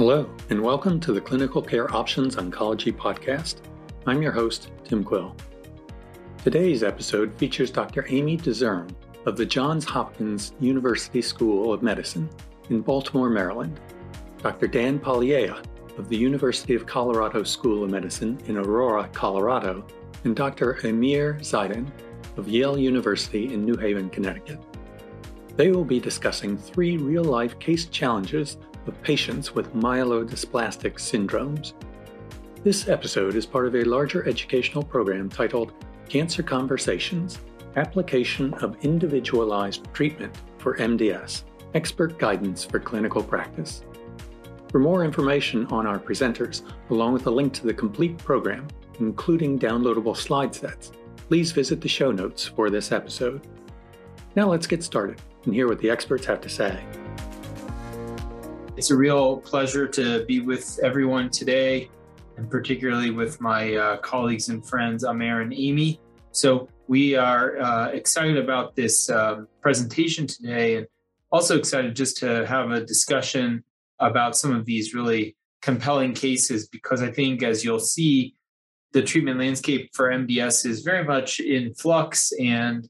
Hello, and welcome to the Clinical Care Options Oncology Podcast. I'm your host, Tim Quill. Today's episode features Dr. Amy DeZern of the Johns Hopkins University School of Medicine in Baltimore, Maryland, Dr. Dan Pollyea of the University of Colorado School of Medicine in Aurora, Colorado, and Dr. Amer Zeidan of Yale University in New Haven, Connecticut. They will be discussing three real life case challenges of patients with myelodysplastic syndromes. This episode is part of a larger educational program titled Cancer Conversations Application of Individualized Treatment for MDS Expert Guidance for Clinical Practice. For more information on our presenters, along with a link to the complete program, including downloadable slide sets, please visit the show notes for this episode. Now let's get started and hear what the experts have to say. It's a real pleasure to be with everyone today, and particularly with my uh, colleagues and friends, Amir and Amy. So, we are uh, excited about this um, presentation today and also excited just to have a discussion about some of these really compelling cases because I think, as you'll see, the treatment landscape for MDS is very much in flux and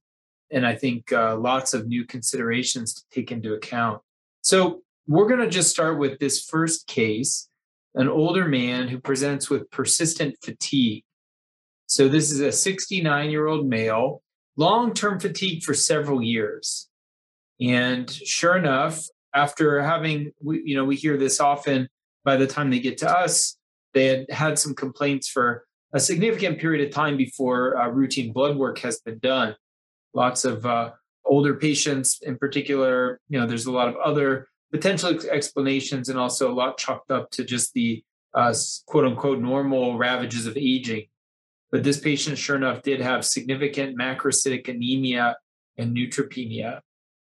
and I think uh, lots of new considerations to take into account. So we're going to just start with this first case an older man who presents with persistent fatigue. So this is a 69 year old male, long term fatigue for several years. And sure enough, after having, you know, we hear this often by the time they get to us, they had had some complaints for a significant period of time before uh, routine blood work has been done. Lots of uh, older patients, in particular, you know, there's a lot of other potential explanations and also a lot chalked up to just the uh, quote unquote normal ravages of aging. But this patient, sure enough, did have significant macrocytic anemia and neutropenia.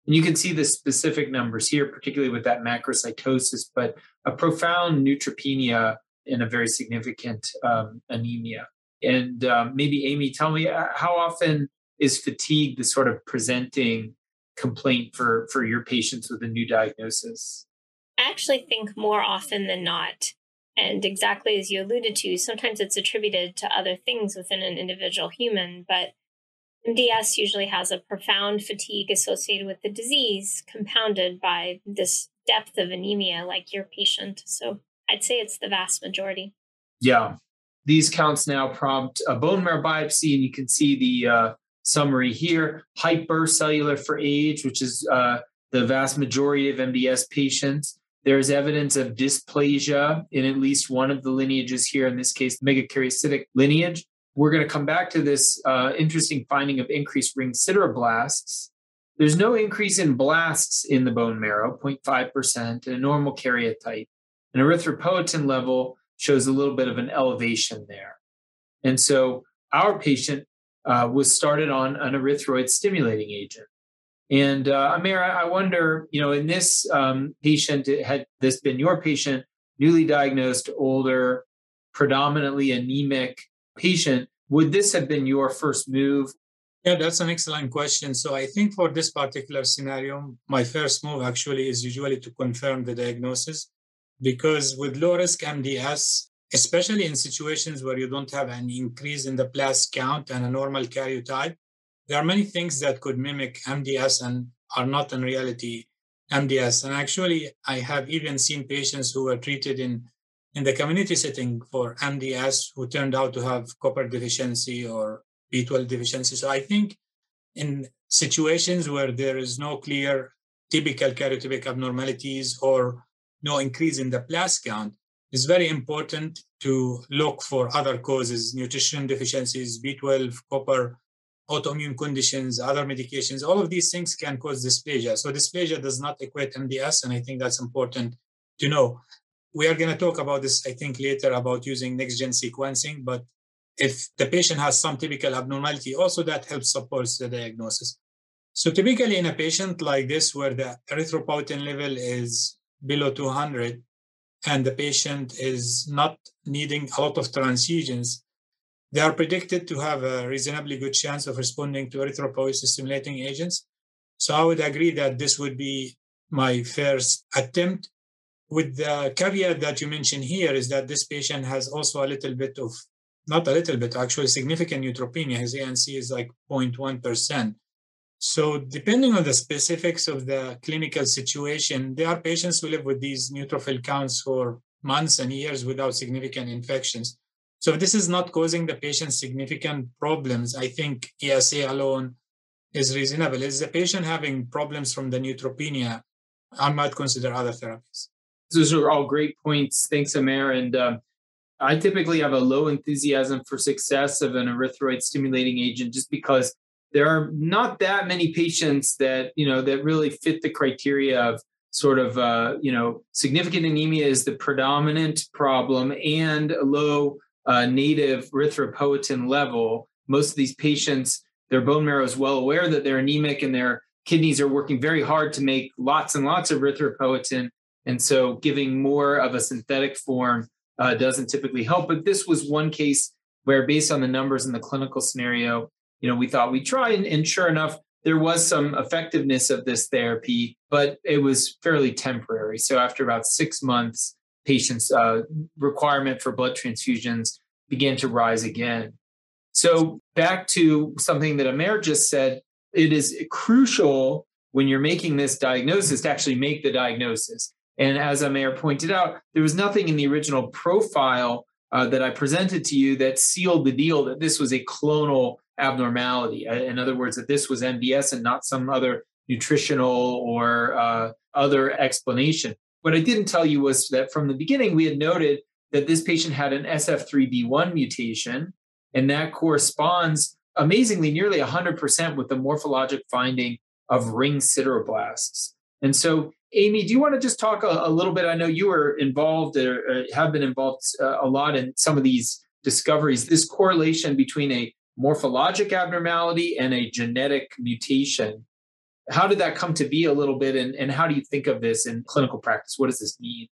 And you can see the specific numbers here, particularly with that macrocytosis, but a profound neutropenia and a very significant um, anemia. And um, maybe, Amy, tell me uh, how often is fatigue the sort of presenting complaint for, for your patients with a new diagnosis? I actually think more often than not. And exactly as you alluded to, sometimes it's attributed to other things within an individual human, but MDS usually has a profound fatigue associated with the disease, compounded by this depth of anemia, like your patient. So I'd say it's the vast majority. Yeah. These counts now prompt a bone marrow biopsy, and you can see the uh, summary here hypercellular for age, which is uh, the vast majority of MDS patients. There's evidence of dysplasia in at least one of the lineages here, in this case, megakaryocytic lineage. We're going to come back to this uh, interesting finding of increased ring sideroblasts. There's no increase in blasts in the bone marrow, 0.5%, in a normal karyotype. An erythropoietin level shows a little bit of an elevation there. And so our patient uh, was started on an erythroid stimulating agent. And uh, I wonder, you know, in this um, patient, had this been your patient, newly diagnosed, older, predominantly anemic patient, would this have been your first move? Yeah, that's an excellent question. So I think for this particular scenario, my first move actually is usually to confirm the diagnosis because with low risk MDS, especially in situations where you don't have an increase in the blast count and a normal karyotype, there are many things that could mimic MDS and are not in reality MDS. And actually, I have even seen patients who were treated in, in the community setting for MDS who turned out to have copper deficiency or B12 deficiency. So I think in situations where there is no clear typical karyotypic abnormalities or no increase in the blast count, it's very important to look for other causes, nutrition deficiencies, B12, copper, autoimmune conditions, other medications. All of these things can cause dysplasia. So dysplasia does not equate MDS, and I think that's important to know. We are going to talk about this, I think, later about using next-gen sequencing, but if the patient has some typical abnormality, also that helps support the diagnosis. So typically in a patient like this, where the erythropoietin level is below 200 and the patient is not needing a lot of transfusions, they are predicted to have a reasonably good chance of responding to erythropoiesis stimulating agents. So I would agree that this would be my first attempt. with the caveat that you mentioned here is that this patient has also a little bit of not a little bit actually significant neutropenia his anc is like 0.1% so depending on the specifics of the clinical situation there are patients who live with these neutrophil counts for months and years without significant infections. So if this is not causing the patient significant problems. I think esa alone is reasonable. Is the patient having problems from the neutropenia? I might consider other therapies. Those are all great points. Thanks, Amer. And um, I typically have a low enthusiasm for success of an erythroid stimulating agent just because there are not that many patients that you know that really fit the criteria of sort of uh, you know significant anemia is the predominant problem and low uh, native erythropoietin level. Most of these patients, their bone marrow is well aware that they're anemic and their kidneys are working very hard to make lots and lots of erythropoietin and so giving more of a synthetic form uh, doesn't typically help. But this was one case where, based on the numbers in the clinical scenario, you know, we thought we'd try, and, and sure enough, there was some effectiveness of this therapy, but it was fairly temporary. So after about six months, patients' uh, requirement for blood transfusions began to rise again. So back to something that Amer just said, it is crucial when you're making this diagnosis to actually make the diagnosis. And as Amer pointed out, there was nothing in the original profile uh, that I presented to you that sealed the deal that this was a clonal abnormality. Uh, in other words, that this was MDS and not some other nutritional or uh, other explanation. What I didn't tell you was that from the beginning, we had noted that this patient had an SF3B1 mutation, and that corresponds amazingly nearly 100% with the morphologic finding of ring sideroblasts. And so Amy, do you want to just talk a, a little bit? I know you were involved or, have been involved uh, a lot in some of these discoveries. This correlation between a morphologic abnormality and a genetic mutation. How did that come to be a little bit, and, and how do you think of this in clinical practice? What does this mean?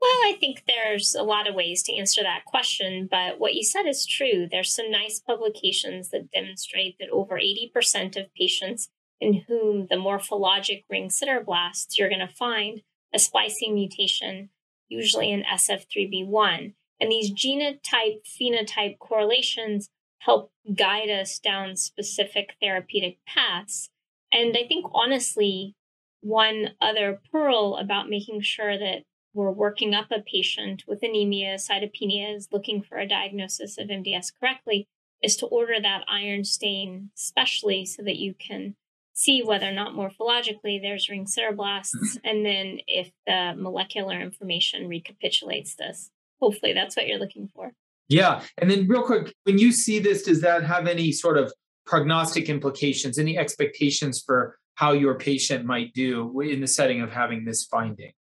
Well, I think there's a lot of ways to answer that question, but what you said is true. There's some nice publications that demonstrate that over 80% of patients in whom the morphologic ring sideroblasts, you're going to find a splicing mutation, usually in SF3B1. And these genotype phenotype correlations help guide us down specific therapeutic paths. And I think, honestly, one other pearl about making sure that we're working up a patient with anemia, cytopenias, looking for a diagnosis of MDS correctly, is to order that iron stain, especially so that you can see whether or not morphologically there's ring sideroblasts, mm-hmm. and then if the molecular information recapitulates this. Hopefully, that's what you're looking for. Yeah. And then, real quick, when you see this, does that have any sort of prognostic implications, any expectations for how your patient might do in the setting of having this finding?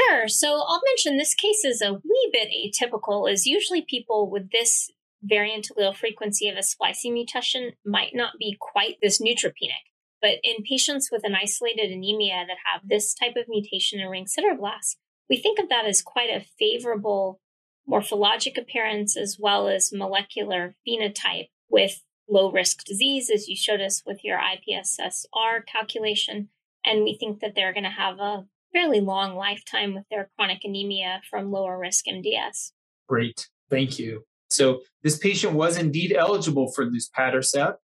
Sure. So I'll mention this case is a wee bit atypical, as usually people with this variant allele frequency of a splicing mutation might not be quite this neutropenic. But in patients with an isolated anemia that have this type of mutation in ring sideroblasts, we think of that as quite a favorable morphologic appearance as well as molecular phenotype with low risk disease, as you showed us with your IPSSR calculation. And we think that they're going to have a fairly long lifetime with their chronic anemia from lower risk MDS. Great. Thank you. So this patient was indeed eligible for luspatercept.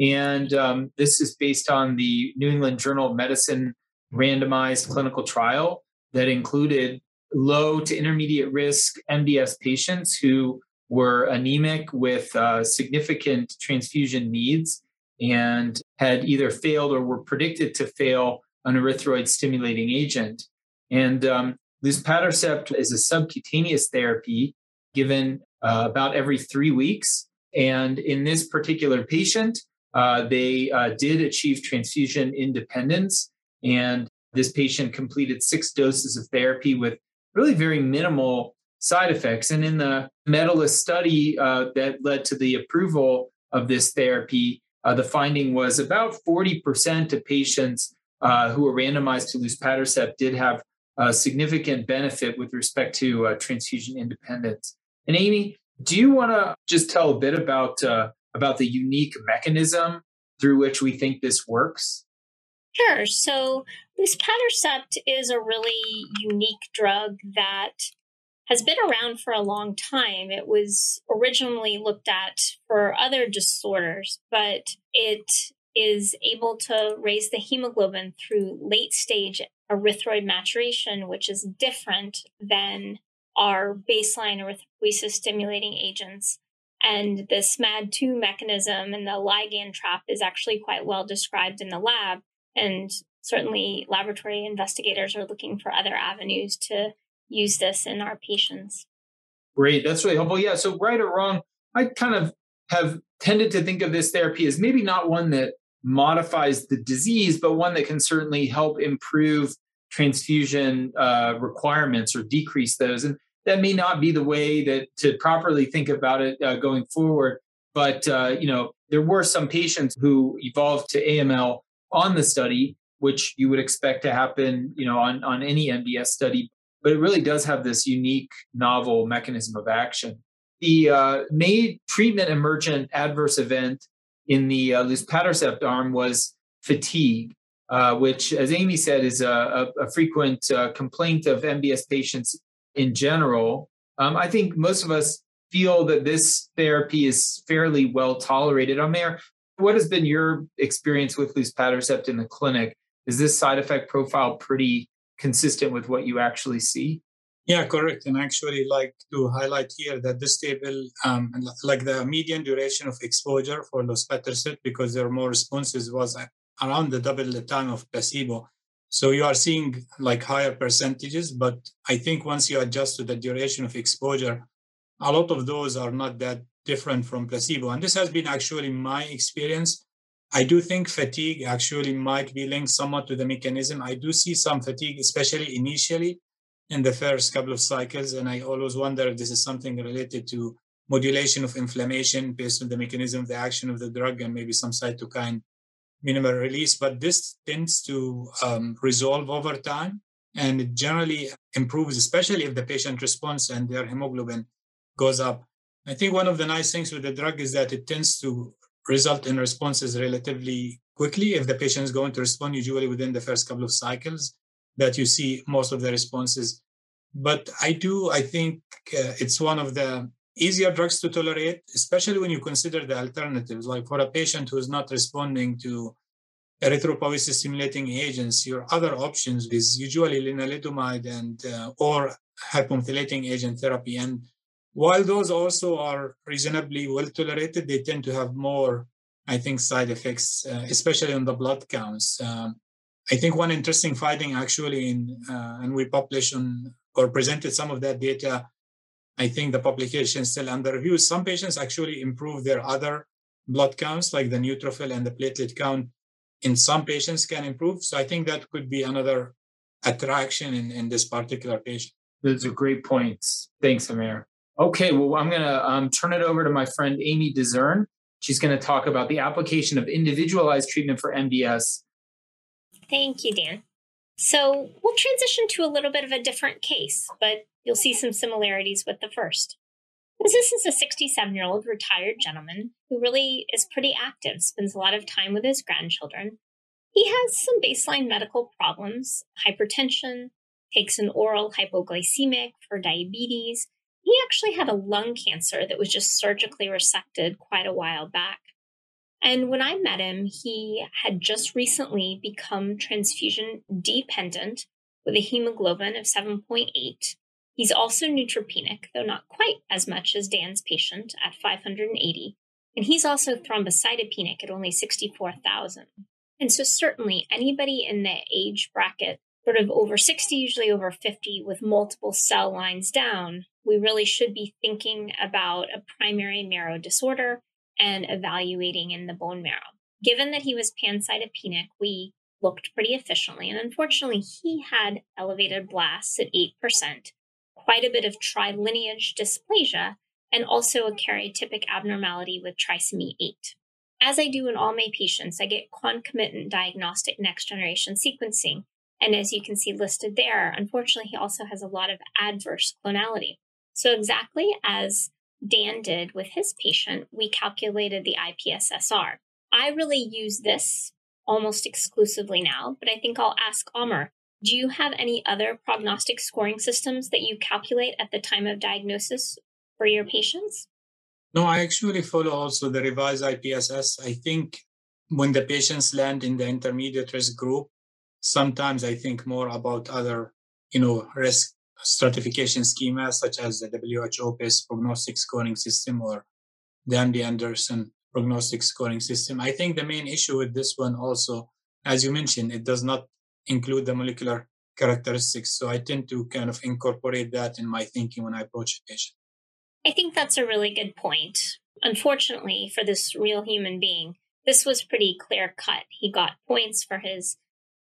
And um, this is based on the New England Journal of Medicine randomized clinical trial that included low to intermediate risk MDS patients who were anemic with uh, significant transfusion needs and had either failed or were predicted to fail an erythroid stimulating agent. And um, luspatercept is a subcutaneous therapy given uh, about every three weeks. And in this particular patient, uh, they uh, did achieve transfusion independence, and this patient completed six doses of therapy with really very minimal side effects. And in the medalist study uh, that led to the approval of this therapy, uh, the finding was about 40% of patients uh, who were randomized to luspatercept did have a significant benefit with respect to uh, transfusion independence. And Amy, do you want to just tell a bit about about the unique mechanism through which we think this works? Sure. So luspatercept is a really unique drug that has been around for a long time. It was originally looked at for other disorders, but it is able to raise the hemoglobin through late stage erythroid maturation, which is different than our baseline erythropoiesis stimulating agents. And the SMAD2 mechanism and the ligand trap is actually quite well described in the lab. And certainly, laboratory investigators are looking for other avenues to use this in our patients. Great. That's really helpful. Yeah. So, right or wrong, I kind of have tended to think of this therapy as maybe not one that modifies the disease, but one that can certainly help improve transfusion uh, requirements or decrease those. And that may not be the way that to properly think about it uh, going forward. But uh, you know, there were some patients who evolved to AML on the study, which you would expect to happen, you know, on on any MDS study. But it really does have this unique, novel mechanism of action. The uh, treatment emergent adverse event in the uh, luspatercept arm was fatigue, uh, which, as Amy said, is a, a, a frequent uh, complaint of MDS patients in general. Um, I think most of us feel that this therapy is fairly well tolerated. Amer, what has been your experience with luspatercept in the clinic? Is this side effect profile pretty consistent with what you actually see? Yeah, correct. And I actually, like to highlight here that this table, um, like the median duration of exposure for luspatercept, because there are more responses, was around the double the time of placebo. So you are seeing like higher percentages, but I think once you adjust to the duration of exposure, a lot of those are not that different from placebo. And this has been actually my experience. I do think fatigue actually might be linked somewhat to the mechanism. I do see some fatigue, especially initially in the first couple of cycles. And I always wonder if this is something related to modulation of inflammation based on the mechanism of the action of the drug and maybe some cytokine minimal release. But this tends to um, resolve over time and it generally improves, especially if the patient responds and their hemoglobin goes up. I think one of the nice things with the drug is that it tends to result in responses relatively quickly. If the patient is going to respond, usually within the first couple of cycles, that you see most of the responses. But I do, I think uh, it's one of the easier drugs to tolerate, especially when you consider the alternatives. Like for a patient who is not responding to erythropoiesis stimulating agents, your other options is usually lenalidomide and uh, or hypomethylating agent therapy. And while those also are reasonably well tolerated, they tend to have more, I think, side effects, uh, especially on the blood counts. Um, I think one interesting finding actually, in, uh, and we published on or presented some of that data. I think the publication is still under review. Some patients actually improve their other blood counts, like the neutrophil and the platelet count. In some patients, can improve. So I think that could be another attraction in, in this particular patient. Those are great points. Thanks, Amer. Okay, well, I'm going to um, turn it over to my friend Amy DeZern. She's going to talk about the application of individualized treatment for MDS Thank you, Dan. So we'll transition to a little bit of a different case, but you'll see some similarities with the first. This is a 67 year old retired gentleman who really is pretty active, spends a lot of time with his grandchildren. He has some baseline medical problems hypertension, takes an oral hypoglycemic for diabetes. He actually had a lung cancer that was just surgically resected quite a while back. And when I met him, he had just recently become transfusion dependent with a hemoglobin of 7.8. He's also neutropenic, though not quite as much as Dan's patient at 580. And he's also thrombocytopenic at only 64,000. And so, certainly, anybody in the age bracket, sort of over 60, usually over 50, with multiple cell lines down, we really should be thinking about a primary marrow disorder and evaluating in the bone marrow. Given that he was pancytopenic, we looked pretty efficiently. And unfortunately, he had elevated blasts at 8%, quite a bit of trilineage dysplasia, and also a karyotypic abnormality with trisomy 8. As I do in all my patients, I get concomitant diagnostic next generation sequencing. And as you can see listed there, unfortunately, he also has a lot of adverse clonality. So, exactly as Dan did with his patient, we calculated the IPSSR. I really use this almost exclusively now, but I think I'll ask Amer. Do you have any other prognostic scoring systems that you calculate at the time of diagnosis for your patients? No, I actually follow also the revised IPSS. I think when the patients land in the intermediate risk group, sometimes I think more about other, you know, risk stratification schemas such as the WHO based prognostic scoring system or the MD Anderson prognostic scoring system. I think the main issue with this one also, as you mentioned, it does not include the molecular characteristics. So I tend to kind of incorporate that in my thinking when I approach a patient. I think that's a really good point. Unfortunately, for this real human being, this was pretty clear cut. He got points for his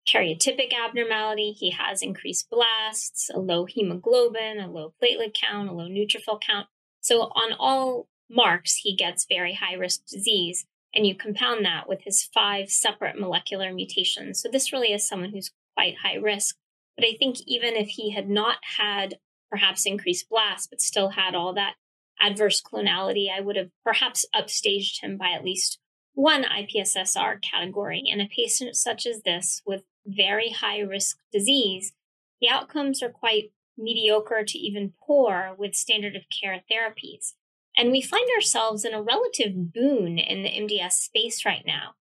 karyotypic abnormality. He has increased blasts, a low hemoglobin, a low platelet count, a low neutrophil count. So on all marks, he gets very high risk disease. And you compound that with his five separate molecular mutations. So this really is someone who's quite high risk. But I think even if he had not had perhaps increased blast, but still had all that adverse clonality, I would have perhaps upstaged him by at least one IPSSR category. In a patient such as this with very high risk disease, the outcomes are quite mediocre to even poor with standard of care therapies. And we find ourselves in a relative boon in the MDS space right now.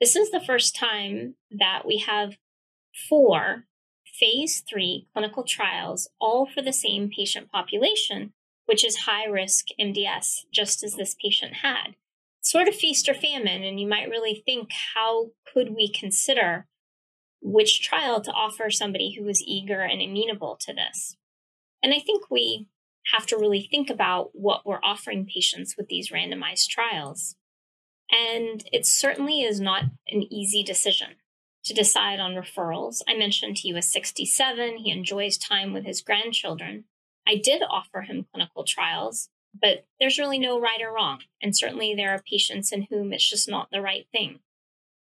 This is the first time that we have four phase three clinical trials, all for the same patient population, which is high risk MDS, just as this patient had. Sort of feast or famine, and you might really think how could we consider which trial to offer somebody who is eager and amenable to this? And I think we have to really think about what we're offering patients with these randomized trials. And it certainly is not an easy decision to decide on referrals. I mentioned he was 67, he enjoys time with his grandchildren. I did offer him clinical trials, but there's really no right or wrong. And certainly there are patients in whom it's just not the right thing.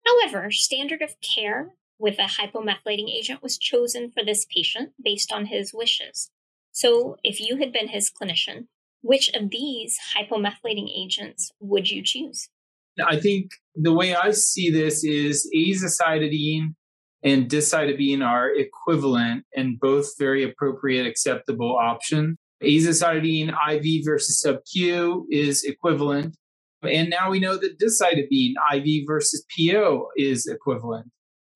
However, standard of care with a hypomethylating agent was chosen for this patient based on his wishes. So, if you had been his clinician, which of these hypomethylating agents would you choose? I think the way I see this is azacitidine and decitabine are equivalent and both very appropriate, acceptable option. Azacitidine IV versus sub-Q is equivalent. And now we know that decitabine IV versus PO is equivalent.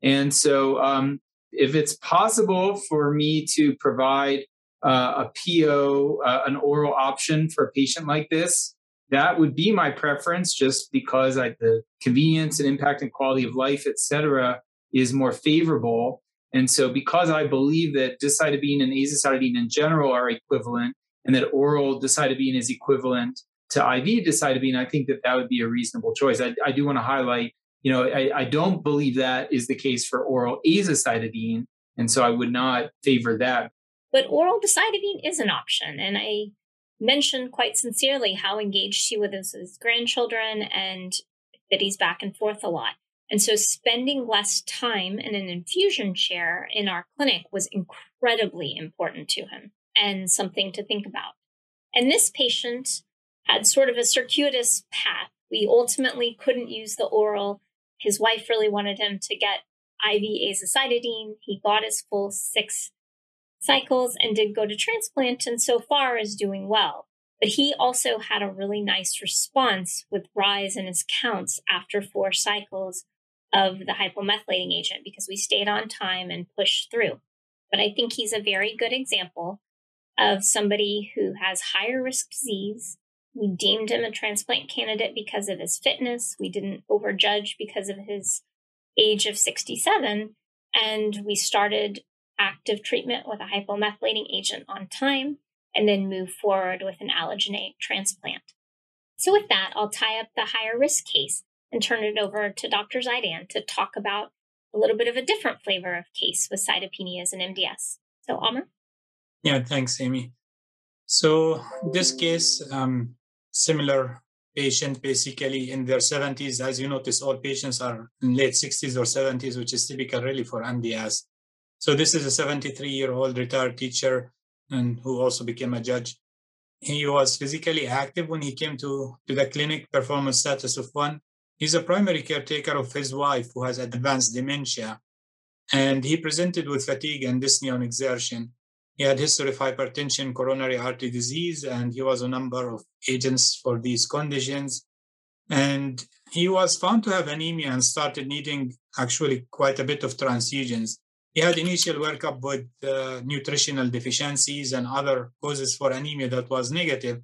And so, um, if it's possible for me to provide uh, a PO, uh, an oral option for a patient like this, that would be my preference just because I, the convenience and impact and quality of life, et cetera, is more favorable. And so, because I believe that decitabine and azacitidine in general are equivalent and that oral decitabine is equivalent to IV decitabine, I think that that would be a reasonable choice. I, I do want to highlight, you know, I, I don't believe that is the case for oral azacitidine. And so I would not favor that. But oral decitabine is an option. And I mentioned quite sincerely how engaged he was with his grandchildren and that he's back and forth a lot. And so spending less time in an infusion chair in our clinic was incredibly important to him and something to think about. And this patient had sort of a circuitous path. We ultimately couldn't use the oral. His wife really wanted him to get IV azacitidine. He got his full six cycles and did go to transplant and so far is doing well. But he also had a really nice response with rise in his counts after four cycles of the hypomethylating agent because we stayed on time and pushed through. But I think he's a very good example of somebody who has higher risk disease. We deemed him a transplant candidate because of his fitness. We didn't overjudge because of his age of 67. And we started active treatment with a hypomethylating agent on time, and then move forward with an allogeneic transplant. So, with that, I'll tie up the higher risk case and turn it over to Dr. Zeidan to talk about a little bit of a different flavor of case with cytopenias and MDS. So, Amer? Yeah, thanks, Amy. So, this case, um, similar patient basically in their 70s. As you notice, all patients are in late 60s or 70s, which is typical really for MDS. So this is a 73 year old retired teacher and who also became a judge. He was physically active when he came to, to the clinic, performance status of one. He's a primary caretaker of his wife who has advanced dementia. And he presented with fatigue and dyspnea on exertion. He had history of hypertension, coronary artery disease, and he was a number of agents for these conditions. And he was found to have anemia and started needing actually quite a bit of transfusions. He had initial workup with uh, nutritional deficiencies and other causes for anemia that was negative.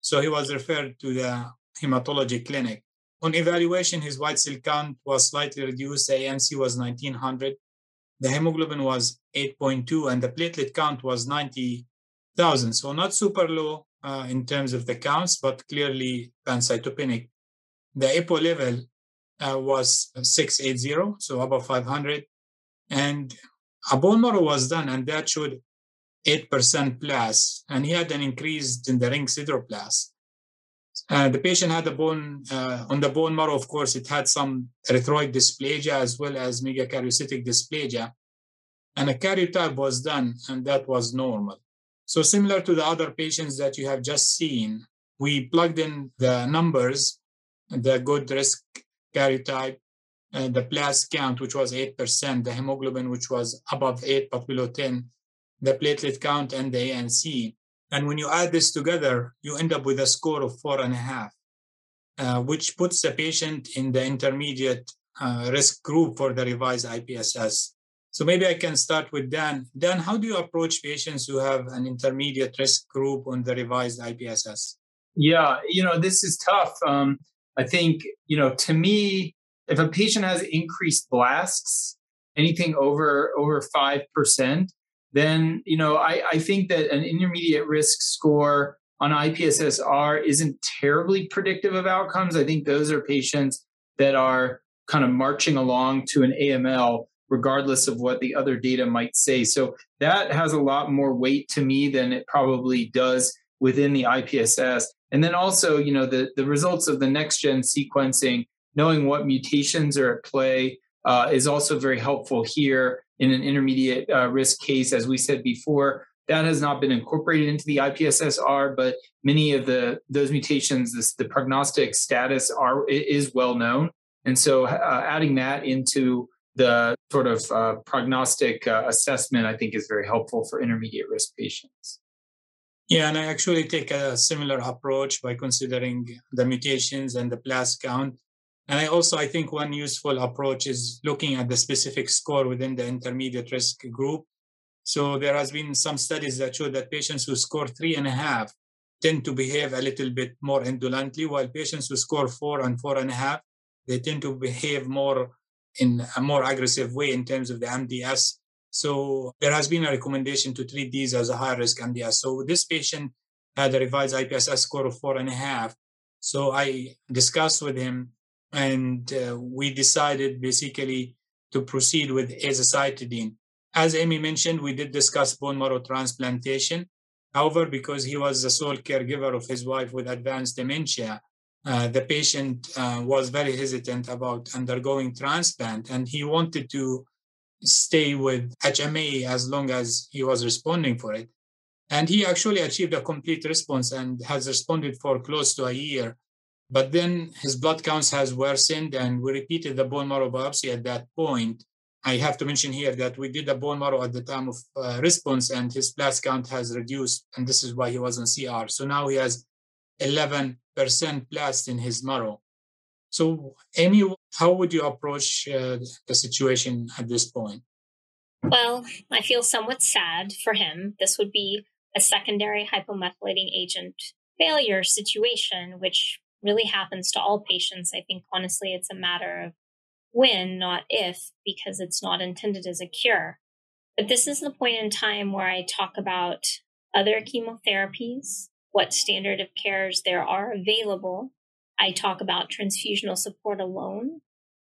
So he was referred to the hematology clinic. On evaluation, his white cell count was slightly reduced. ANC was 1900. The hemoglobin was 8.2, and the platelet count was 90,000. So not super low uh, in terms of the counts, but clearly pancytopenic. The EPO level uh, was 680, so above 500. And a bone marrow was done, and that showed 8% plus, and he had an increase in the ring sideroblast. Uh, the patient had a bone, uh, on the bone marrow, of course, it had some erythroid dysplasia as well as megakaryocytic dysplasia. And a karyotype was done, and that was normal. So, similar to the other patients that you have just seen, we plugged in the numbers, the good risk karyotype, uh, the blast count, which was 8%, the hemoglobin, which was above 8 but below 10, the platelet count, and the ANC. And when you add this together, you end up with a score of four and a half, uh, which puts the patient in the intermediate uh, risk group for the revised IPSS. So maybe I can start with Dan. Dan, how do you approach patients who have an intermediate risk group on the revised IPSS? Yeah, you know, this is tough. Um, I think, you know, to me, if a patient has increased blasts, anything over over five percent, then you know I, I think that an intermediate risk score on IPSSR isn't terribly predictive of outcomes. I think those are patients that are kind of marching along to an AML regardless of what the other data might say. So that has a lot more weight to me than it probably does within the IPSS. And then also, you know, the, the results of the next gen sequencing knowing what mutations are at play uh, is also very helpful here in an intermediate uh, risk case. As we said before, that has not been incorporated into the IPSSR, but many of the those mutations, this, the prognostic status are is well known, and so uh, adding that into the sort of uh, prognostic uh, assessment, I think, is very helpful for intermediate risk patients. Yeah, and I actually take a similar approach by considering the mutations and the blast count and I also, I think one useful approach is looking at the specific score within the intermediate risk group. So there has been some studies that show that patients who score three and a half tend to behave a little bit more indolently, while patients who score four and four and a half, they tend to behave more in a more aggressive way in terms of the MDS. So there has been a recommendation to treat these as a high risk MDS. So this patient had a revised IPSS score of four and a half. So I discussed with him and uh, we decided basically to proceed with azacitidine. As Amy mentioned, we did discuss bone marrow transplantation. However, because he was the sole caregiver of his wife with advanced dementia, uh, the patient uh, was very hesitant about undergoing transplant and he wanted to stay with HMA as long as he was responding for it. And he actually achieved a complete response and has responded for close to a year but then his blood counts has worsened, and we repeated the bone marrow biopsy at that point. I have to mention here that we did a bone marrow at the time of uh, response, and his blast count has reduced, and this is why he was on CR. So now he has 11% blast in his marrow. So, Amy, how would you approach uh, the situation at this point? Well, I feel somewhat sad for him. This would be a secondary hypomethylating agent failure situation, which really happens to all patients. I think honestly, it's a matter of when, not if, because it's not intended as a cure. But this is the point in time where I talk about other chemotherapies, what standard of cares there are available. I talk about transfusional support alone.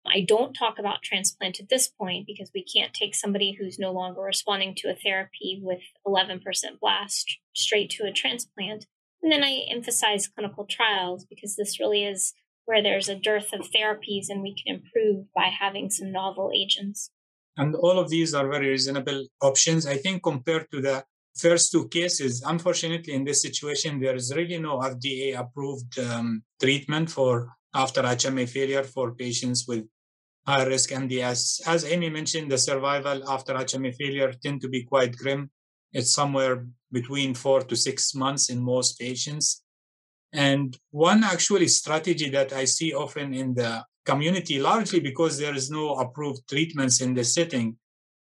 I don't talk about transplant at this point because we can't take somebody who's no longer responding to a therapy with 11% blast straight to a transplant. And then I emphasize clinical trials because this really is where there's a dearth of therapies and we can improve by having some novel agents. And all of these are very reasonable options. I think compared to the first two cases, unfortunately, in this situation, there is really no FDA approved um, treatment for after HMA failure for patients with high risk MDS. As Amy mentioned, the survival after HMA failure tend to be quite grim. It's somewhere between four to six months in most patients. And one actually strategy that I see often in the community, largely because there is no approved treatments in the setting,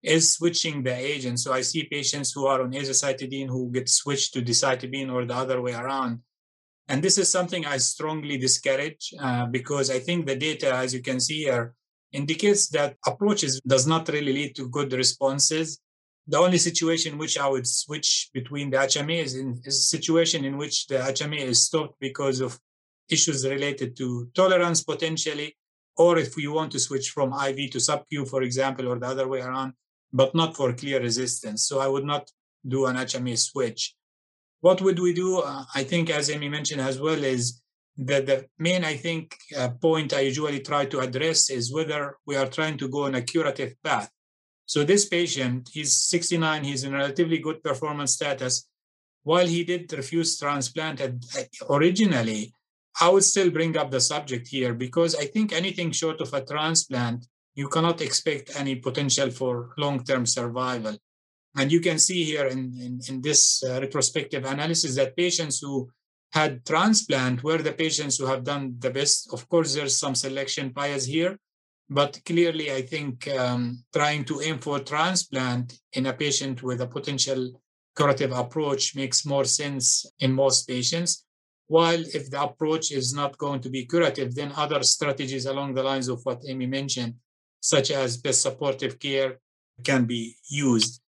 is switching the agent. So I see patients who are on azacitidine who get switched to decitabine or the other way around. And this is something I strongly discourage uh, because I think the data, as you can see here, indicates that approaches does not really lead to good responses. The only situation in which I would switch between the HMA is, in, is a situation in which the HMA is stopped because of issues related to tolerance potentially, or if we want to switch from IV to sub-Q, for example, or the other way around, but not for clear resistance. So I would not do an HMA switch. What would we do? Uh, I think, as Amy mentioned as well, is that the main, I think, uh, point I usually try to address is whether we are trying to go on a curative path. So this patient, he's 69, he's in relatively good performance status. While he did refuse transplant originally, I would still bring up the subject here because I think anything short of a transplant, you cannot expect any potential for long-term survival. And you can see here in, in, in this uh, retrospective analysis that patients who had transplant were the patients who have done the best. Of course, there's some selection bias here, but clearly, I think um, trying to aim for transplant in a patient with a potential curative approach makes more sense in most patients. While if the approach is not going to be curative, then other strategies along the lines of what Amy mentioned, such as best supportive care, can be used.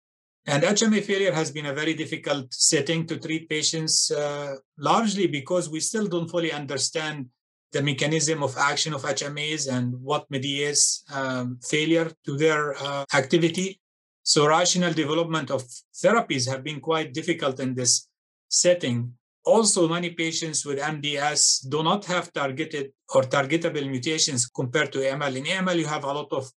And HMA failure has been a very difficult setting to treat patients, uh, largely because we still don't fully understand the mechanism of action of HMAs and what mediates um, failure to their uh, activity. So, rational development of therapies have been quite difficult in this setting. Also, many patients with MDS do not have targeted or targetable mutations compared to AML. In AML, you have a lot of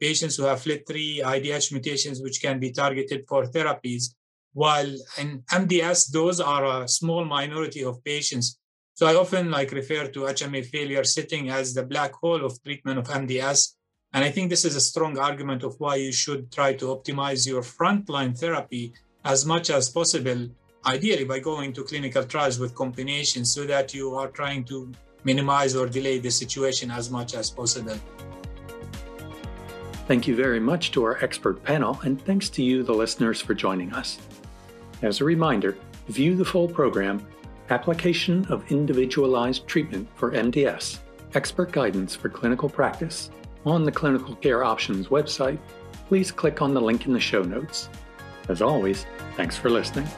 patients who have FLT3 IDH mutations, which can be targeted for therapies. While in MDS, those are a small minority of patients so I often like refer to HMA failure sitting as the black hole of treatment of MDS. And I think this is a strong argument of why you should try to optimize your frontline therapy as much as possible, ideally by going to clinical trials with combinations so that you are trying to minimize or delay the situation as much as possible. Thank you very much to our expert panel, and thanks to you, the listeners, for joining us. As a reminder, view the full program Application of Individualized Treatment for MDS, Expert Guidance for Clinical Practice, on the Clinical Care Options website, please click on the link in the show notes. As always, thanks for listening.